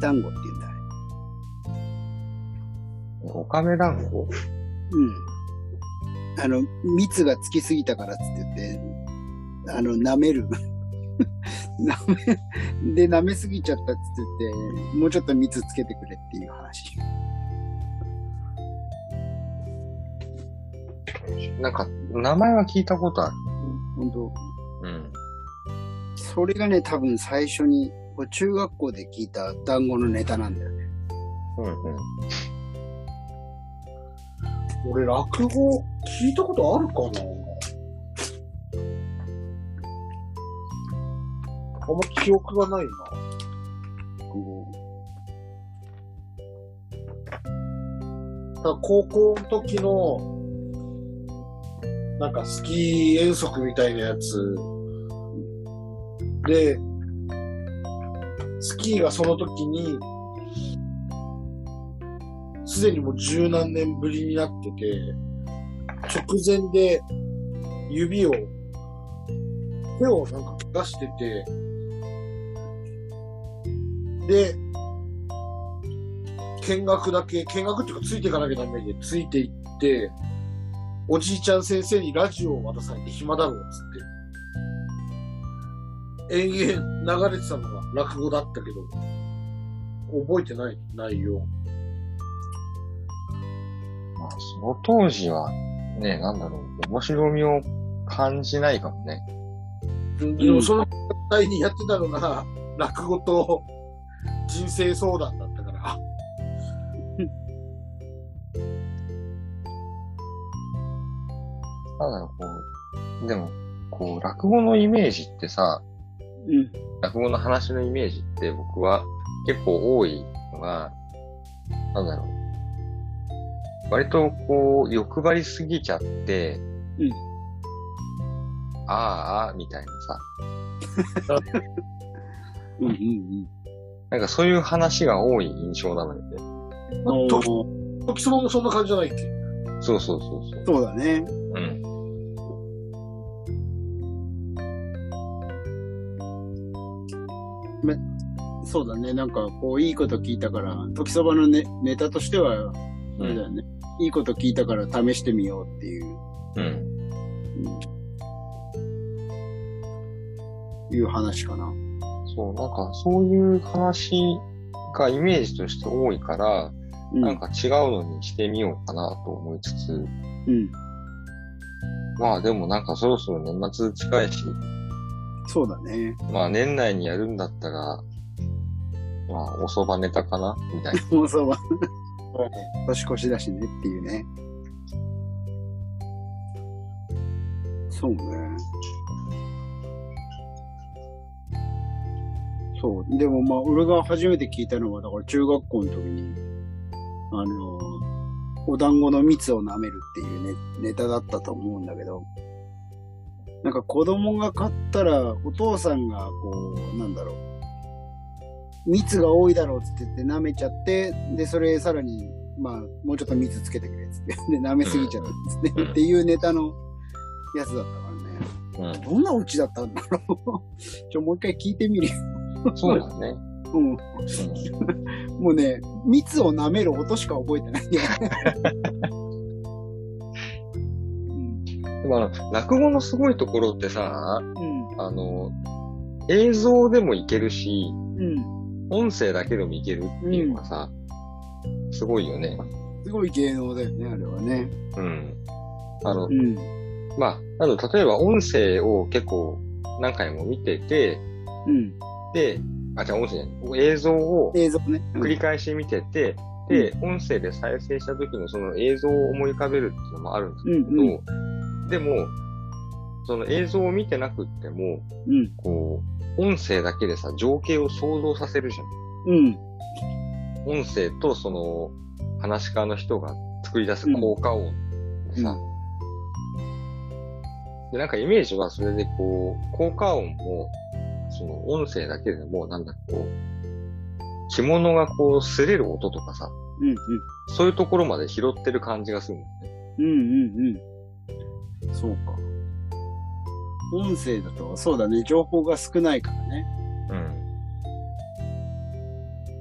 団子って言うんだ、あれ。オカメ団子うん。あの、蜜がつきすぎたからっつって言って、あの、舐める。舐め、で、舐めすぎちゃったっつって言って、もうちょっと蜜つけてくれっていう話。なんか、名前は聞いたことある。本当うん。それがね、多分最初に、こう中学校で聞いた団子のネタなんだよね。うんうん。俺、落語聞いたことあるかな？あんま記憶がないな。だから高校の時の、なんかスキー遠足みたいなやつで、キーがその時に、すでにもう十何年ぶりになってて、直前で指を、手をなんか出してて、で、見学だけ、見学っていうかついていかなきゃダメで、ついていって、おじいちゃん先生にラジオを渡されて暇だろうっつって。延々流れてたのが落語だったけど、覚えてない内容。まあ、その当時は、ね、なんだろう、面白みを感じないかもね。でもその際にやってたのが、落語と人生相談だったから、あただ、こう、でも、こう、落語のイメージってさ、ううん。落語の話のイメージって僕は結構多いのが、なんだろう。割とこう、欲張りすぎちゃって、うん。ああ、ああ、みたいなさ。うんうんなんかそういう話が多い印象なのよね。うん。とおー時そばもそんな感じじゃないっけ？そうそうそうそう。そうだね。うん。そうだね。なんか、こう、いいこと聞いたから、時そばのね、ネタとしては、あうだよね。いいこと聞いたから試してみようっていう、うん。うん、いう話かな。そう、なんかそういう話がイメージとして多いから、うん。なんか違うのにしてみようかなと思いつつ、うん。まあでもなんかそろそろ年末近いし、そうだね。まあ年内にやるんだったら、まあお蕎麦ネタかな？みたいな。もうそうは、年越しだしねっていうね。そうね。そう。でもまあ、俺が初めて聞いたのは、だから中学校の時に、あの、お団子の蜜を舐めるっていうね、ネタだったと思うんだけど、なんか子供が買ったら、お父さんがこう、なんだろう、蜜が多いだろうっつって言って舐めちゃって、で、それさらに、まあ、もうちょっと蜜つけてくれっつって、で、舐めすぎちゃったっつって、うんっていうネタのやつだったからね。うん。どんなオチだったんだろう ちょ、もう一回聞いてみるよ。そうだね。うん。うん もうね、蜜を舐める音しか覚えてないね。うん。でもあの、落語のすごいところってさ、うん。あの、映像でもいけるし、うん。音声だけでもいけるっていうのがさ、すごいよね。すごい芸能だよね、あれはね。うん。あのう、ん。まあ、あの、例えば音声を結構何回も見てて、うん。で、あ、じゃあ音声じゃない映像を映像ね。うん繰り返し見てて、で、音声で再生した時のその映像を思い浮かべるっていうのもあるんですけど、うんでも、その映像を見てなくっても、うん。こう、音声だけでさ、情景を想像させるじゃうん。ん。音声とその、話し家の人が作り出す効果音でさ、で、なんかイメージはそれでこう、効果音も、その音声だけでも、なんだこう、着物がこう、擦れる音とかさ、うん。そういうところまで拾ってる感じがするんだよね。うん。うん。うん。そうか。音声だと、そうだね、情報が少ないからね。うん。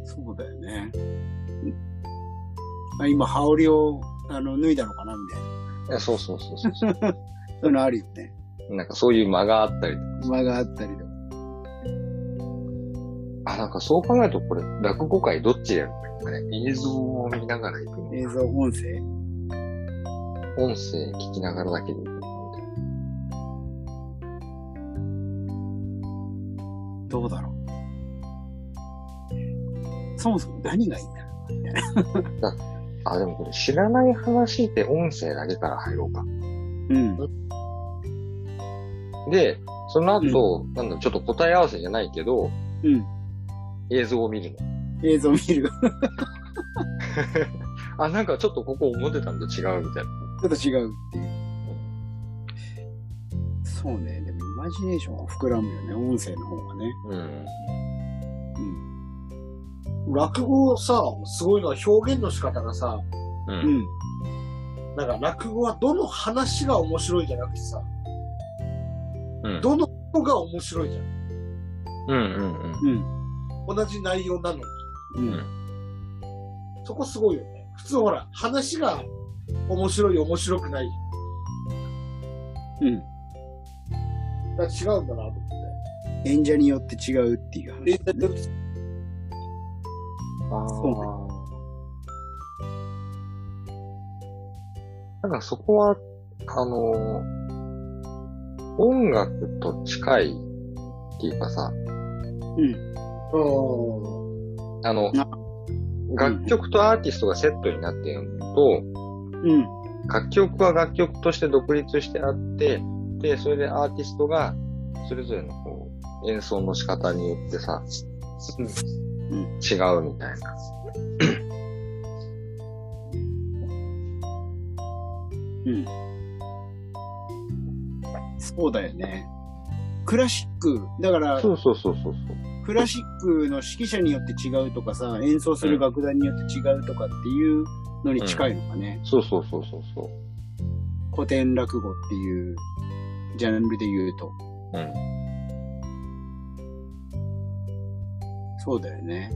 そうあ今、羽織を、あの、脱いだのかなみたいな。そうそうそうそうそう。そういうのあるよね。なんかそういう間があったりとか。間があったりとか。あ、なんかそう考えるとこれ、落語会どっちでやるんだっけね。映像を見ながら行くのか映像、音声？音声聞きながらだけでどうだろう。そもそも何がいいんだろ あ、でもこれ知らない話で音声だけから入ろうか。う。うん。で、その後、なんだろう、ちょっと答え合わせじゃないけど、うん。映像を見るの。映像見る。あ、なんかちょっとここ思ってたんと違うみたいな。ちょっと違うっていう。そうね。マジネーションは膨らむよね。音声の方がね。うん。うん。落語さ、すごいのは表現の仕方がさ、う。うんん。なんか落語はどの話が面白いじゃなくてさ、うん。どの人が面白いじゃん。うんうんうん。うん。同じ内容なのに。うん。そこすごいよね。普通ほら、話が面白い、面白くない。うん。だから違うんだなと思って。演者によって違うっていう話。ででであそなんかそこは、あのー音楽と近いっていうかさ、うん。うあのな、楽曲とアーティストがセットになっているのと、うん。楽曲は楽曲として独立してあって、で、それでアーティストが、それぞれのこう演奏の仕方によってさ、うん違うみたいな。うん。そうだよね。クラシック、だから、そうそうそうそうそう。クラシックの指揮者によって違うとかさ、演奏する楽団によって違うとかっていうのに近いのかね。そうそうそうそうそう。古典落語っていうジャンルで言うと。うん。そうだよね。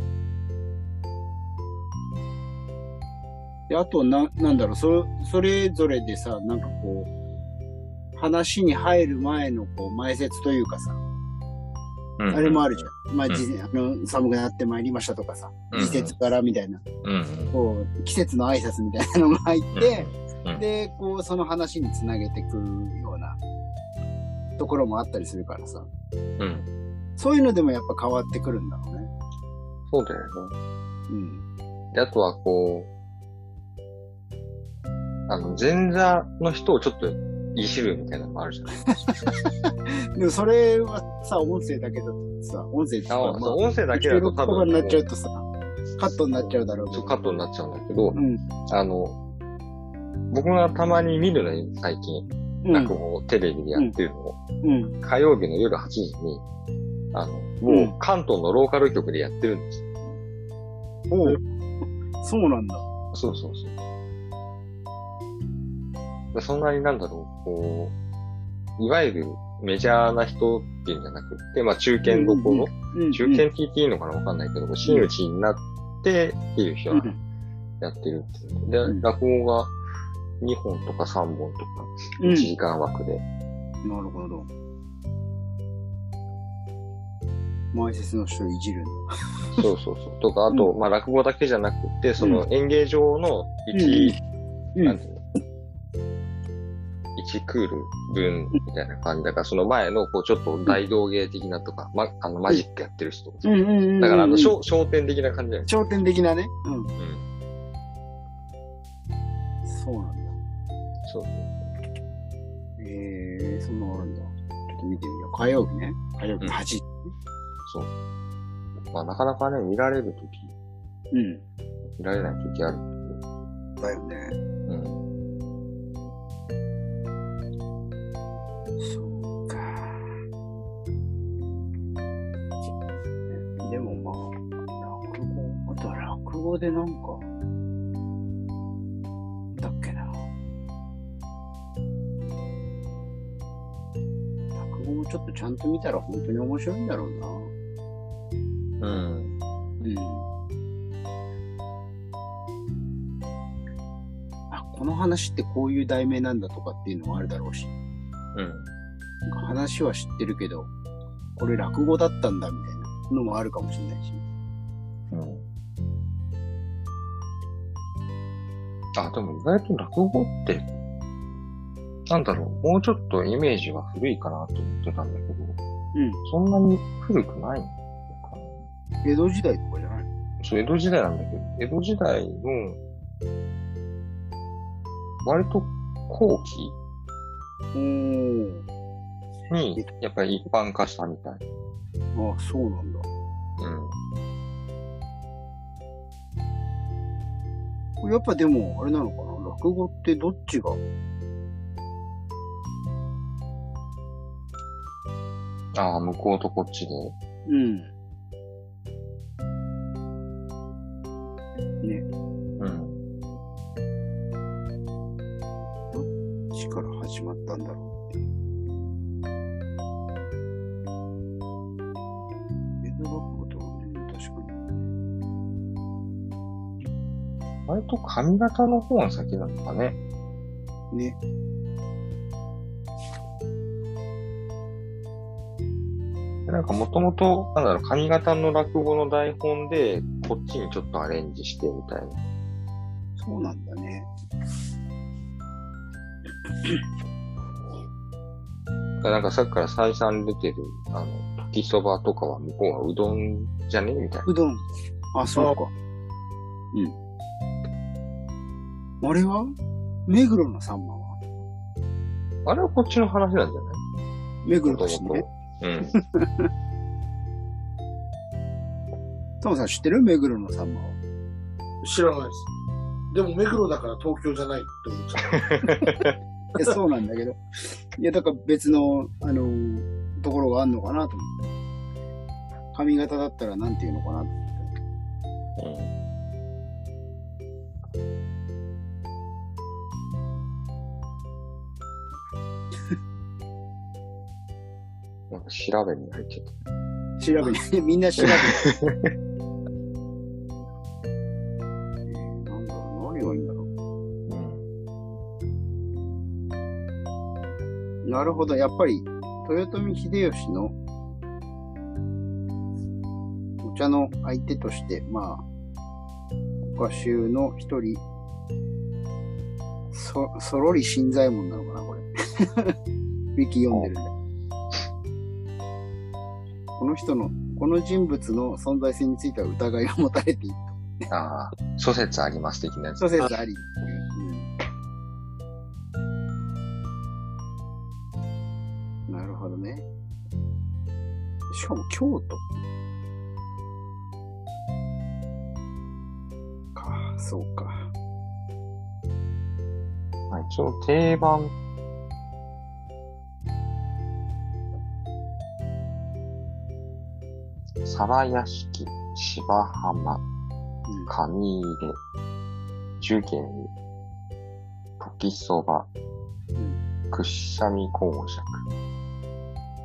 で、あと、な、なんだろう、そ、それぞれでさ、なんかこう、話に入る前の、こう、前説というかさ、うん。あれもあるじゃん。まあ、うん。あの、寒くなってまいりましたとかさ、うん。季節からみたいな、うん。こう、季節の挨拶みたいなのが入って、うん。で、こう、その話につなげていくよところもあったりするからさ、うん。うん。そういうのでもやっぱ変わってくるんだろうね。そうだよね。うん。で、あとはこう、あの、前座の人をちょっといじるみたいなのもあるじゃない でもそれはさ、音声だけだとさ、音声ってさ、あ、まあ音声だけだと多分、になっちゃうとさ、カットになっちゃうだろう。そうカットになっちゃうんだけど、うん。あの、僕がたまに見るのに最近、うん。落語をテレビでやってるのを、うん。火曜日の夜8時に、あの、もう関東のローカル局でやってるんですよ。おうそうなんだ。そうそうそう。でそんなになんだろう、こう、いわゆるメジャーな人っていうんじゃなくて、まあ中堅どころ、うん。中堅って言っていいのかなわかんないけど、真打ちになってっていう人がうん。やってるっていうので、うん落語が2本とか3本とか、うん1時間枠で。なるほど。前説の人いじるんだ。そうそうそう。とか、あと、まあ落語だけじゃなくて、その演芸場の1、うんなんていうの1クール分みたいな感じだから、その前の、こう、ちょっと大道芸的なとか、ま、あの、マジックやってる人とかさうんうんうんうん。だから、あの、商商店的な感じだよね。頂点的なね。うん。うん。そうなんだ。そう。ええー、そんなのあるんだ。ちょっと見てみよう。火曜日ね。火曜日うん8時。そう。まあ、なかなかね、見られるとき、うん。見られないときある。だよね。うん。そうか。でもまあ、落語、あとは落語でなんか、ちょっとちゃんと見たら本当に面白いんだろうな。うん。うん。この話ってこういう題名なんだとかっていうのもあるだろうし、うん。なんか話は知ってるけど、これ落語だったんだみたいなのもあるかもしれないし。うん。あ、でも意外と落語って、なんだろう、もうちょっとイメージが古いかなと思ってたんだけど、うん。そんなに古くないのかな。江戸時代とかじゃないそう、江戸時代なんだけど、江戸時代の、割と後期おー。に、やっぱり一般化したみたい。あ、そうなんだ。うん。これやっぱでも、あれなのかな？落語ってどっちがああ、向こうとこっちで。うん。ね、うん。どっちから始まったんだろうっていう。江戸落語とはね、確か割と髪型の方が先なのかね。に。ね。なんかもともと、なんだろう、髪型の落語の台本で、こっちにちょっとアレンジしてみたいな。そうなんだね。なんかさっきから再三出てる、あの、時そばとかは向こうはうどんじゃねみたいな。うどん。あ、そうか。うん。あれは？目黒のさんまは？あれはこっちの話なんじゃない？目黒だしね。うん。トモさん知ってる？目黒のさんまは。知らないです。でも目黒だから東京じゃないって思っちゃう。いや、そうなんだけど。いや、だから別の、あのーところがあんのかなと思って。髪型だったらなんていうのかなと思って。なんか調べに入っちゃった。調べに、みんな調べに。えーなんだろう、何がいいんだろう。なるほど、やっぱり、豊臣秀吉のお茶の相手として、まあ、国家衆の一人、そ、そろり新左衛門なのかな、これ。ウィキ読んでるんで。この人の、この人物の存在性については疑いが持たれている。ああ、諸説あります的なやつ。諸説あり。うんなるほどね。しかも京都。か、そうか。まあ、一応定番。皿屋敷、芝浜、うん上入れ、寿元、時そば、くっしゃみ公爵、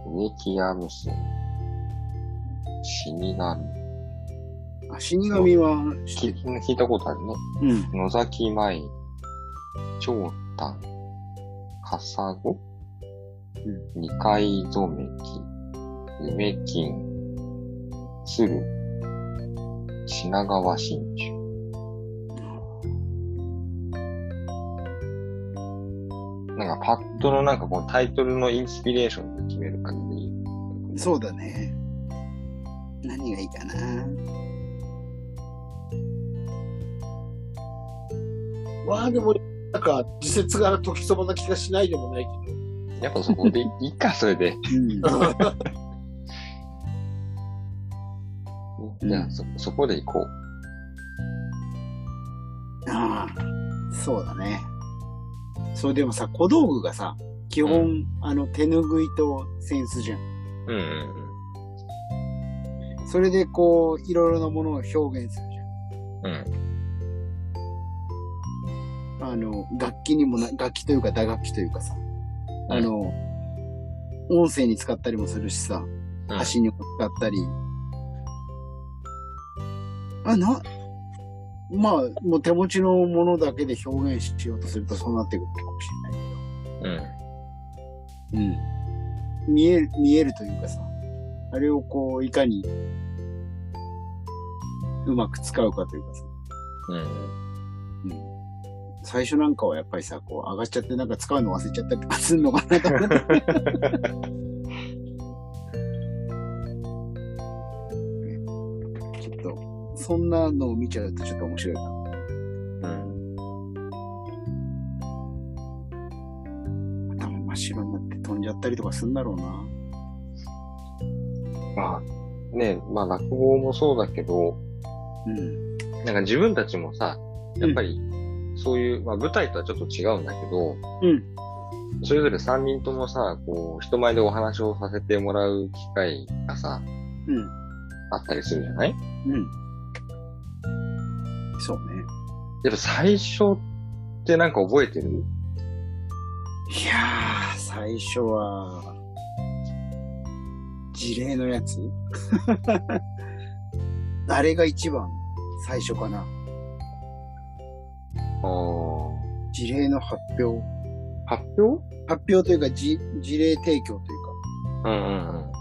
植木屋娘、死神。あ、死神は知聞。聞いたことあるね。うん。野崎舞、長丹、笠子、二階染めき、夢金、鶴、品川真珠。なんかパッドのなんかこのタイトルのインスピレーションで決める感じ。そうだね。何がいいかな。まあでも、なんか、自説が時そばな気がしないでもないけやっぱそこでいいか、それで。うん。じゃあそ、そこで行こう。ああ、そうだね。そう、でもさ、小道具がさ、基本、うあの、手ぬぐいと扇子じゃん。うんうんそれでこう、いろいろなものを表現するじうん。うん。ゃん。あの、楽器にもな、楽器というか打楽器というかさ、あの、音声に使ったりもするしさ、うん箸にも使ったり。あ、な、まあ、もう手持ちのものだけで表現しようとするとそうなってくるかもしれないけど。うん。うん。見える、見えるというかさ、あれをこう、いかに、うまく使うかというかさ、うん。うん。最初なんかはやっぱりさ、こう、上がっちゃってなんか使うの忘れちゃったりとかするのかなと思って。そんなのを見ちゃうとちょっと面白いな。うん。頭真っ白になって飛んじゃったりとかするんだろうな。まあ、ねまあ落語もそうだけど、うん。なんか自分たちもさ、やっぱり、そういう、まあ舞台とはちょっと違うんだけど、うん。それぞれ3人ともさ、こう、人前でお話をさせてもらう機会がさ、うん。あったりするじゃない？うん。やっぱ最初ってなんか覚えてる？いやー、最初は、事例のやつ？あれが一番最初かな？ああ。事例の発表。発表？発表というか、じ事例提供といううんうん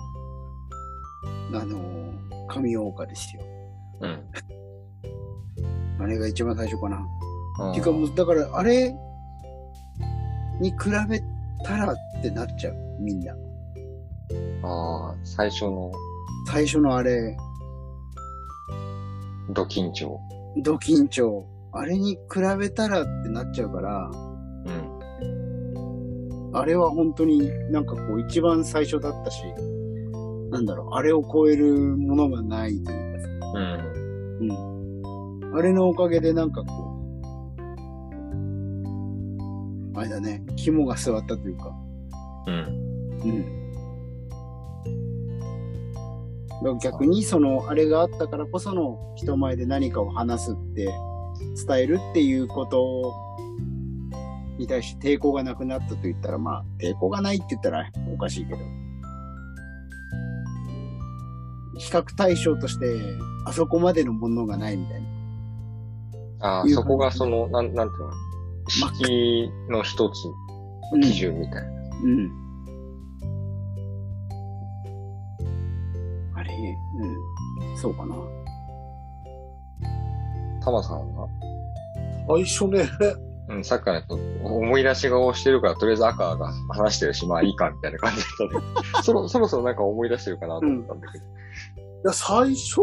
か、あのー、神岡ですよ。うん。うん。あれが一番最初かな。っていうかもう、だから、あれに比べたらってなっちゃう、みんな。ああ、最初の最初のあれ、ド緊張。ド緊張。あれに比べたらってなっちゃうから、うん。あれは本当になんかこう一番最初だったし、なんだろう、あれを超えるものがないというかさ、うん。うん。あれのおかげでなんかこう、あれだね、肝が座ったというか、うん。うん。だから逆にその、あれがあったからこその人前で何かを話すって、伝えるっていうことに対して抵抗がなくなったと言ったら、まあ、抵抗がないって言ったらおかしいけど、比較対象として、あそこまでのものがないみたいな。あそこがその、なん、なんていうの？式の一つ、基準みたいな。うん。あれ、うん。そうかな。タマさんは？最初ね、うん、さっきからと思い出し顔をしてるから、とりあえず赤が話してるし、まあいいかみたいな感じだったんだけど、そろそろそろなんか思い出してるかなと思ったんだけど。いや、最初、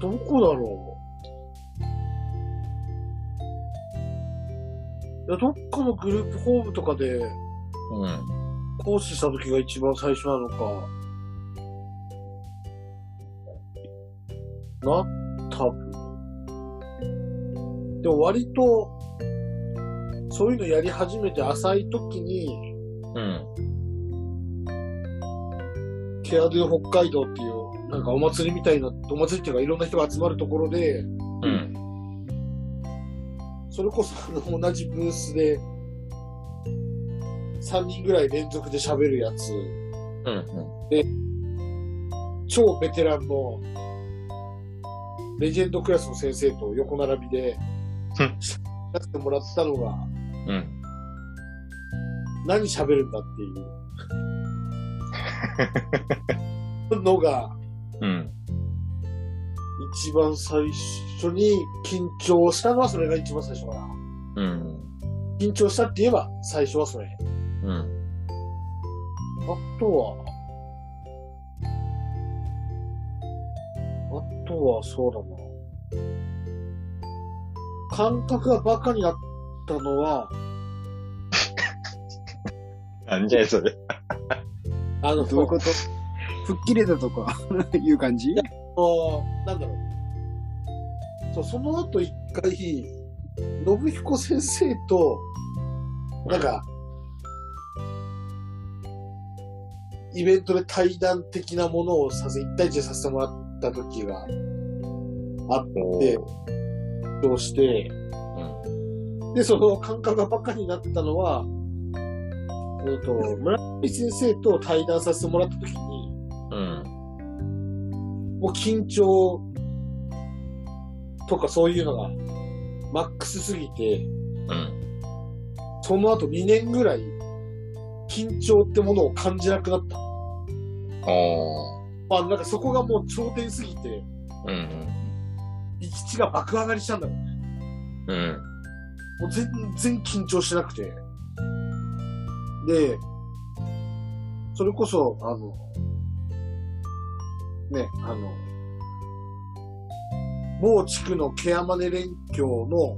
どこだろう。いや、どっかのグループホームとかでうん。講師した時が一番最初なのか。な、多分。でも割と、そういうのやり始めて浅い時に、うん。ケアドゥ北海道っていう、なんかお祭りみたいな、お祭りっていうかいろんな人が集まるところで、うん。それこそ同じブースで、3人ぐらい連続で喋るやつ、うん。超ベテランの、レジェンドクラスの先生と横並びで、うんやらせてもらったのが、うん。何喋るんだっていう のが、うん。一番最初に緊張したのはそれが一番最初かな。うん。緊張したって言えば最初はそれ。うん。あとは、あとはそうだな。感覚がバカになったのは、なんじゃいそれ。あの、どういうこと？吹っ切れたとか いう感じ？あなんだろう。そう、その後一回、信彦先生と、なんか、イベントで対談的なものをさせ、一対一でさせてもらった時があって、どうして、で、その感覚がバカになったのは、うんと、村上先生と対談させてもらった時に、うん。もう緊張とかそういうのが、マックスすぎて、うん。その後2年ぐらい、緊張ってものを感じなくなった。おまあ、なんかそこがもう頂点すぎて、ー。うん行き地が爆上がりしたんだろうね。うん。うん。もう全然緊張しなくて。で、それこそ、あの、ね、あの、某地区のケアマネ連協の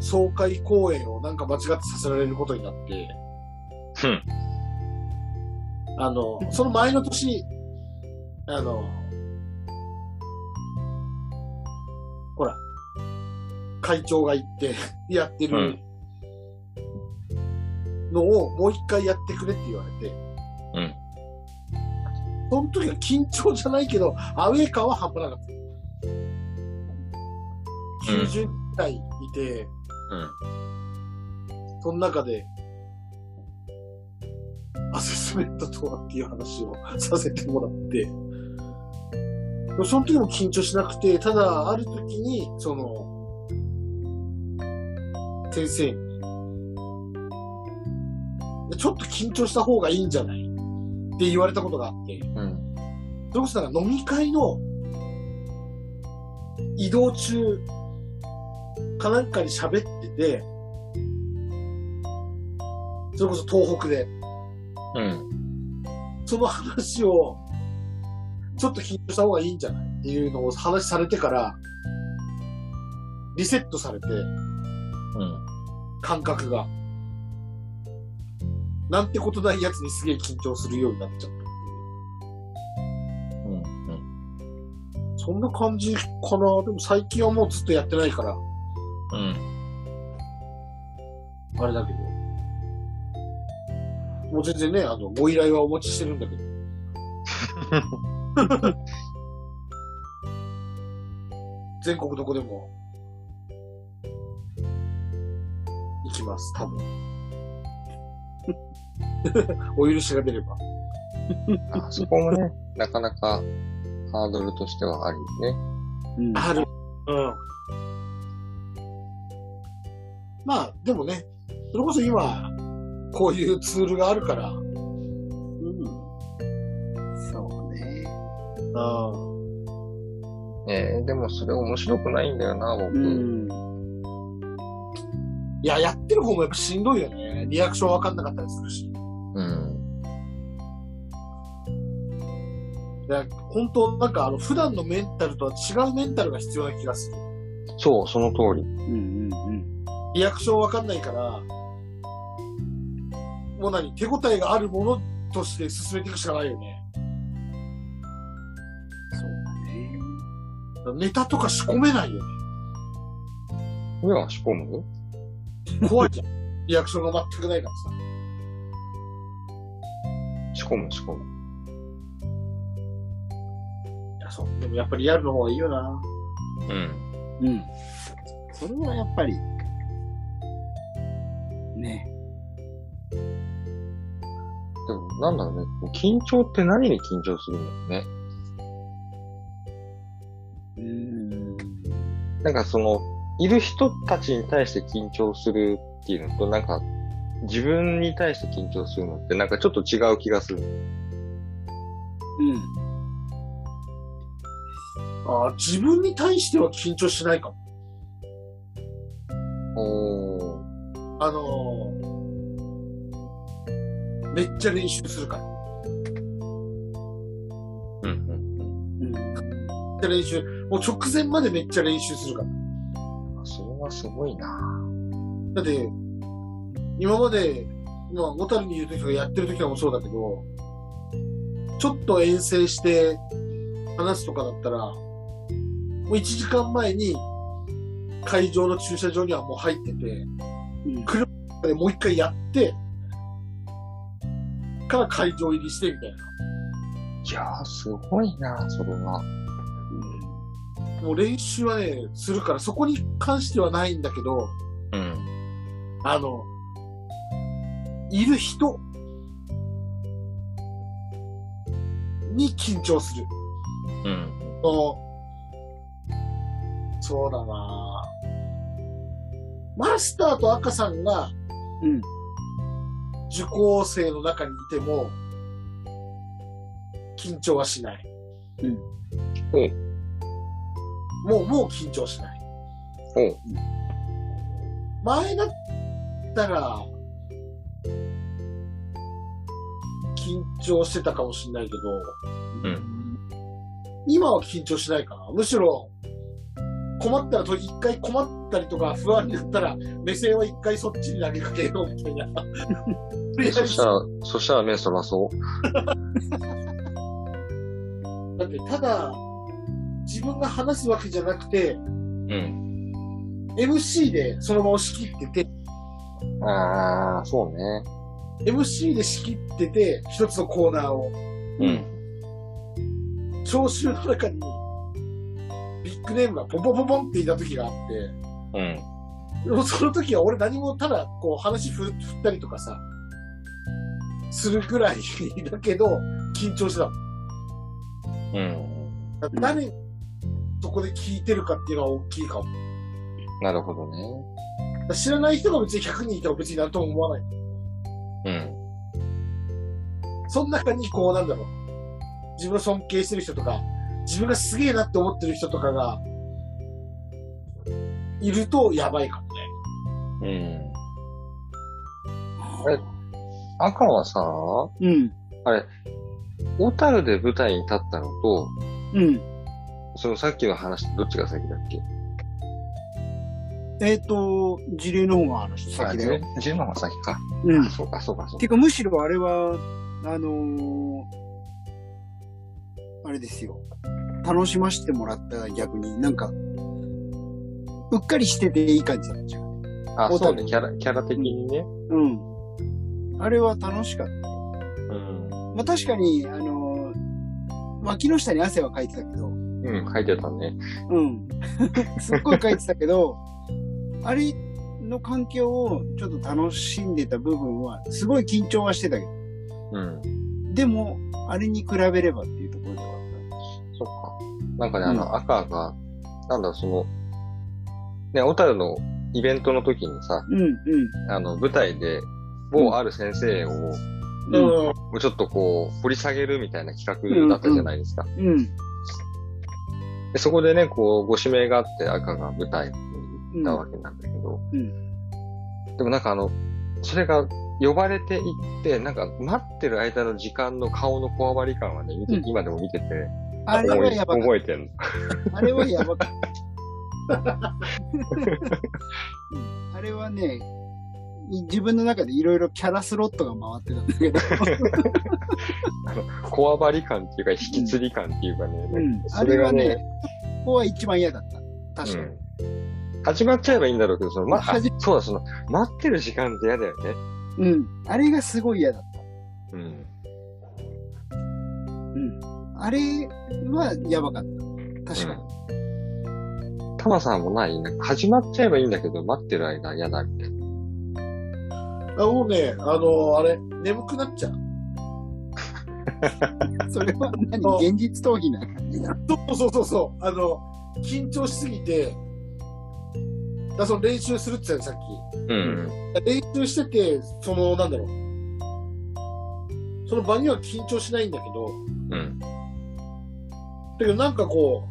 総会公演をなんか間違ってさせられることになって、ふん。あの、その前の年、あの、ほら、会長が行って やってるのをもう一回やってくれって言われて、うん。その時は緊張じゃないけど、アウェー感は半端なかった。90人くらいいて、うん。その中で、アセスメントとはっていう話をさせてもらって、その時も緊張しなくて、ただ、ある時に、その、先生に、ちょっと緊張した方がいいんじゃない？って言われたことがあって、うん。それこそなんか飲み会の移動中かなんかに喋ってて、それこそ東北で、うん。その話を、ちょっと緊張した方がいいんじゃないっていうのを話されてから、リセットされて、うん。感覚が。なんてことないやつにすげえ緊張するようになっちゃったっていう。うん。そんな感じかな。でも最近はもうずっとやってないから、うん。あれだけど。もう全然ね、あの、ご依頼はお持ちしてるんだけど。全国どこでも、行きます、多分。お許しが出れば。あそこもね、なかなかハードルとしてはありね。うんある。うん。まあ、でもね、それこそ今、こういうツールがあるから、うん。そうね。うん。えー、でもそれ面白くないんだよな、僕。うん。いや、やってる方もやっぱしんどいよね。リアクションわかんなかったりするし。うん。いや本当なんかあの、普段のメンタルとは違うメンタルが必要な気がする。そう、その通り。うんうんうん。リアクションわかんないから、もう何手応えがあるものとして進めていくしかないよね。そうだね。ネタとか仕込めないよね。目は仕込む？怖いじゃん。リアクションが全くないからさ。仕込む、仕込む。いや、そう。でもやっぱりリアルの方がいいよな。うん。うん。それはやっぱり、ね。でも、なんだろうね。緊張って何に緊張するんだろうね。うん。なんかその、いる人たちに対して緊張するっていうのと、なんか、自分に対して緊張するのって、なんかちょっと違う気がする。うん。あー自分に対しては緊張しないかも。おー。あのーめっちゃ練習するから。うん、うん。うん。めっちゃ練習。もう直前までめっちゃ練習するから。それはすごいなだって、今まで、まあ、小樽にいる時とかやってる時とかもそうだけど、ちょっと遠征して話すとかだったら、もう1時間前に会場の駐車場にはもう入ってて、うん。でもう一回やって、から会場入りしてみたいな。いやー、すごいなそれは。もう練習はね、するから、そこに関してはないんだけど、うん。あの、いる人に緊張する。うん。そうだなマスターと赤さんがうん。受講生の中にいても、緊張はしない。うん。もう、もう緊張しない。おう。前だったら、緊張してたかもしれないけど、うん。今は緊張しないかな。むしろ、困ったらと、一回困ったりとか不安になったら、目線は一回そっちに投げかけようみたいな。そしたら、そしたら目そらそう？だって、ただ、自分が話すわけじゃなくて、うん。MC でそのまま仕切ってて、ああ、そうね。MC で仕切ってて、一つのコーナーを、うん。聴衆の中に、ビッグネームがポンポンポンポンっていた時があって、うん。でもその時は俺何もただこう話振振ったりとかさ、するぐらい だけど、緊張してたもん。うん。誰、そこで聞いてるかっていうのは大きいかも。なるほどね。知らない人が別に100人いても別になんとも思わない。うん。その中にこうなんだろう。自分を尊敬してる人とか、自分がすげえなって思ってる人とかが、いるとやばいかもね。うん。え赤はさ、うん。あれ、小樽で舞台に立ったのと、うん。そのさっきの話どっちが先だっけ？えっ、と、事例の方が話先だよ。10万が先か。うん。そうか、そうか、そうか。てか、むしろあれは、あのーあれですよ。楽しませてもらった逆に、なんか、うっかりしてていい感じだったじゃん。あ、そうね、キャラ、キャラ的にね。うん。あれは楽しかったよ。うん。まあ確かに、あのー脇の下に汗はかいてたけど、うん、書いてたね。うん。すっごいかいてたけど、あれの環境をちょっと楽しんでた部分は、すごい緊張はしてたけど、うん。でも、あれに比べればっていうところではあっそっか。なんかね、あの、赤が、なんだその、ね、小樽のイベントの時にさ、た。うん、うん。あの、舞台で、某ある先生を、うんうん。ちょっとこう、掘り下げるみたいな企画だったじゃないですか。うん。でそこでね、こう、ご指名があって赤が舞台たわけなんだけど、うんでもなんかあの、それが呼ばれていって、なんか待ってる間の時間の顔のこわばり感はね、今でも見てて、あれはやばかっ覚えてんの。た。あれはやばかった。うんあれはね、自分の中でいろいろキャラスロットが回ってたんだけど、こわばり感っていうか、引きつり感っていうかね、うんあそれがね、れはね、ここは一番嫌だった。確かに。うん始まっちゃえばいいんだろうけど、その、ま、あ始そうだ、その、待ってる時間って嫌だよね。うん。あれがすごい嫌だっうん。た。うん。あれはやばかった。確かに。に。タマさんもないなんか始まっちゃえばいいんだけど、待ってる間嫌だみたいな。あ、もうね、あの、あれ、眠くなっちゃう。それは何？あ現実逃避な感じな。そうそうそうそう。あの、緊張しすぎて、だからその練習するって言ったよさっうん。き。練習してて、その、なんだろう。その場には緊張しないんだけど、うん。だけどなんかこう、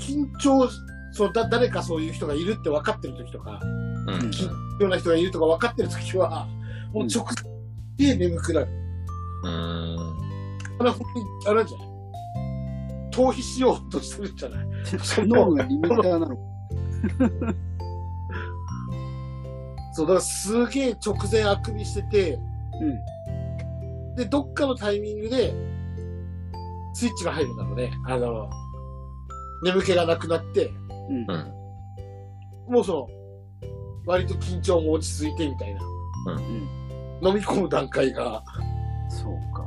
緊張、そうだ、誰かそういう人がいるって分かってる時とか、うん。緊張な人がいるとか分かってる時は、もう直前で眠くなる。うん。あれ本当に、あれなんじゃない？逃避しようとしてるんじゃない？脳がリミッターなの。そう、だからすげえ直前あくびしてて、うん。で、どっかのタイミングで、スイッチが入るんだろうね。あの、眠気がなくなって、うん。うん。もうその、割と緊張も落ち着いてみたいな。飲み込む段階が。そうか。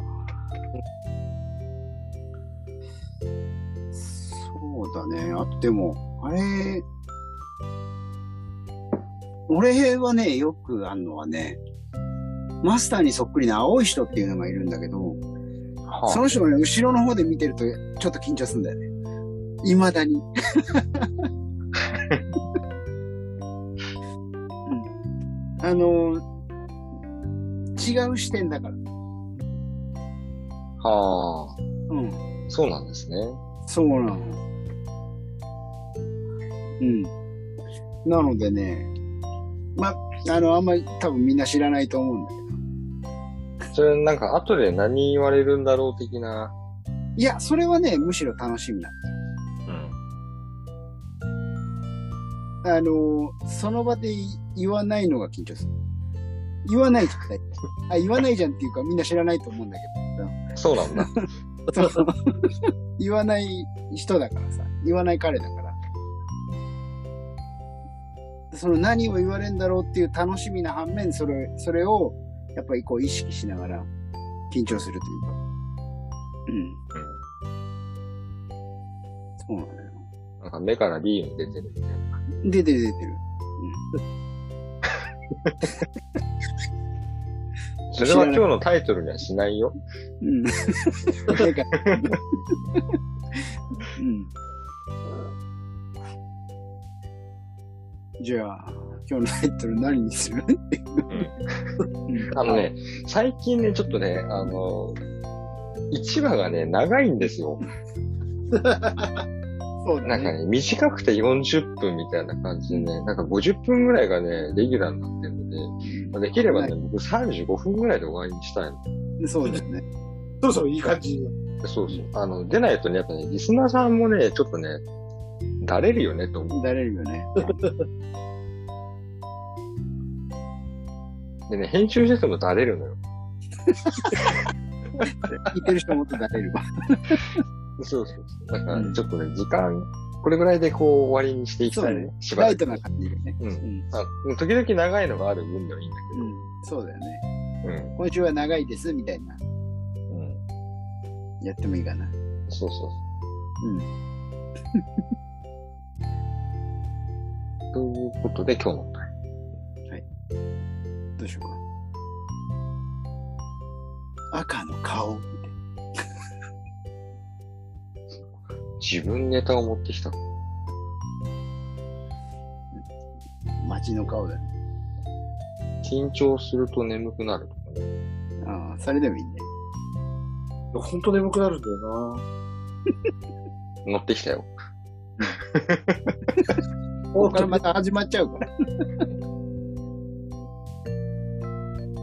そうだね。あ、でも、あれ、俺はね、よくあるのはね、マスターにそっくりな青い人っていうのがいるんだけど、はその人がね、後ろの方で見てるとちょっと緊張するんだよね。未だに。うん、あの、違う視点だから。はあ、うん。そうなんですね。そうなの。うん。なのでね、ま、あの、あんまり多分みんな知らないと思うんだけど。それなんか後で何言われるんだろう的な。いや、それはね、むしろ楽しみなんうん。だ。あの、その場で言わないのが緊張する。言わないじゃん。大体あ、言わないじゃんっていうかみんな知らないと思うんだけそうなんだ。ど。そう言わない人だからさ。言わない彼だから。その何を言われるんだろうっていう楽しみな反面、それ、それを、やっぱりこう意識しながら緊張するというか。うん。そうなんだよ。なんか目からビーム出てるみたいな。出てる出てる。それは今日のタイトルにはしないよ。うん。うん。じゃあ、今日のタイトル何にする？うんあのね、最近ね、ちょっとね、あの、1話がね、長いんですよ。そうだね。なんかね、短くて40分みたいな感じでね、なんか50分ぐらいがね、レギュラーになってるので、できればね、僕35分ぐらいで終わりにしたいの。そうだよね。そろそろいい感じに。そうそう。あの、出ないとね、やっぱね、リスナーさんもね、ちょっとね、だれるよね、と思だれるよね。う。でね、編集しててもだれるのよ。聞いてる人もっとだれるわ。そうそうそう。だからうんちょっとね、時間、これぐらいでこう終わりにしていきたいね。しばらく。ライトな感じでね。ううんん。あ時々長いのがある分ではいいんだうん。そうだよね。けど。うん。今週は長いです、みたいな。うん。やってもいいかな。そうそううん。ということで、今日のお題どうしようか。赤の顔自分ネタを持ってきた。な。街の顔だよね。緊張すると眠くなるとかね。ああ、それでもいいね。ほんと眠くなるんだよな。乗ってきたよ。ここからまた始まっちゃうから。い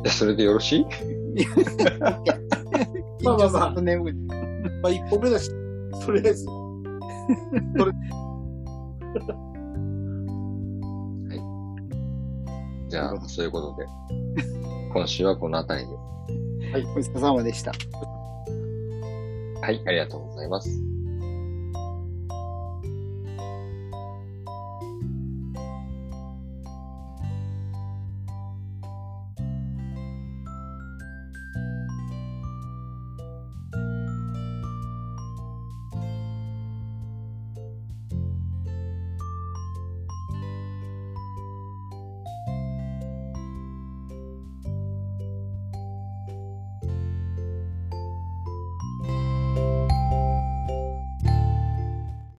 や、それでよろしい？まあまあまあ。まあ一歩目だし、とりあえず。じゃあ、そういうことで。今週はこの辺りで。お疲れ様でした。はい、ありがとうございます。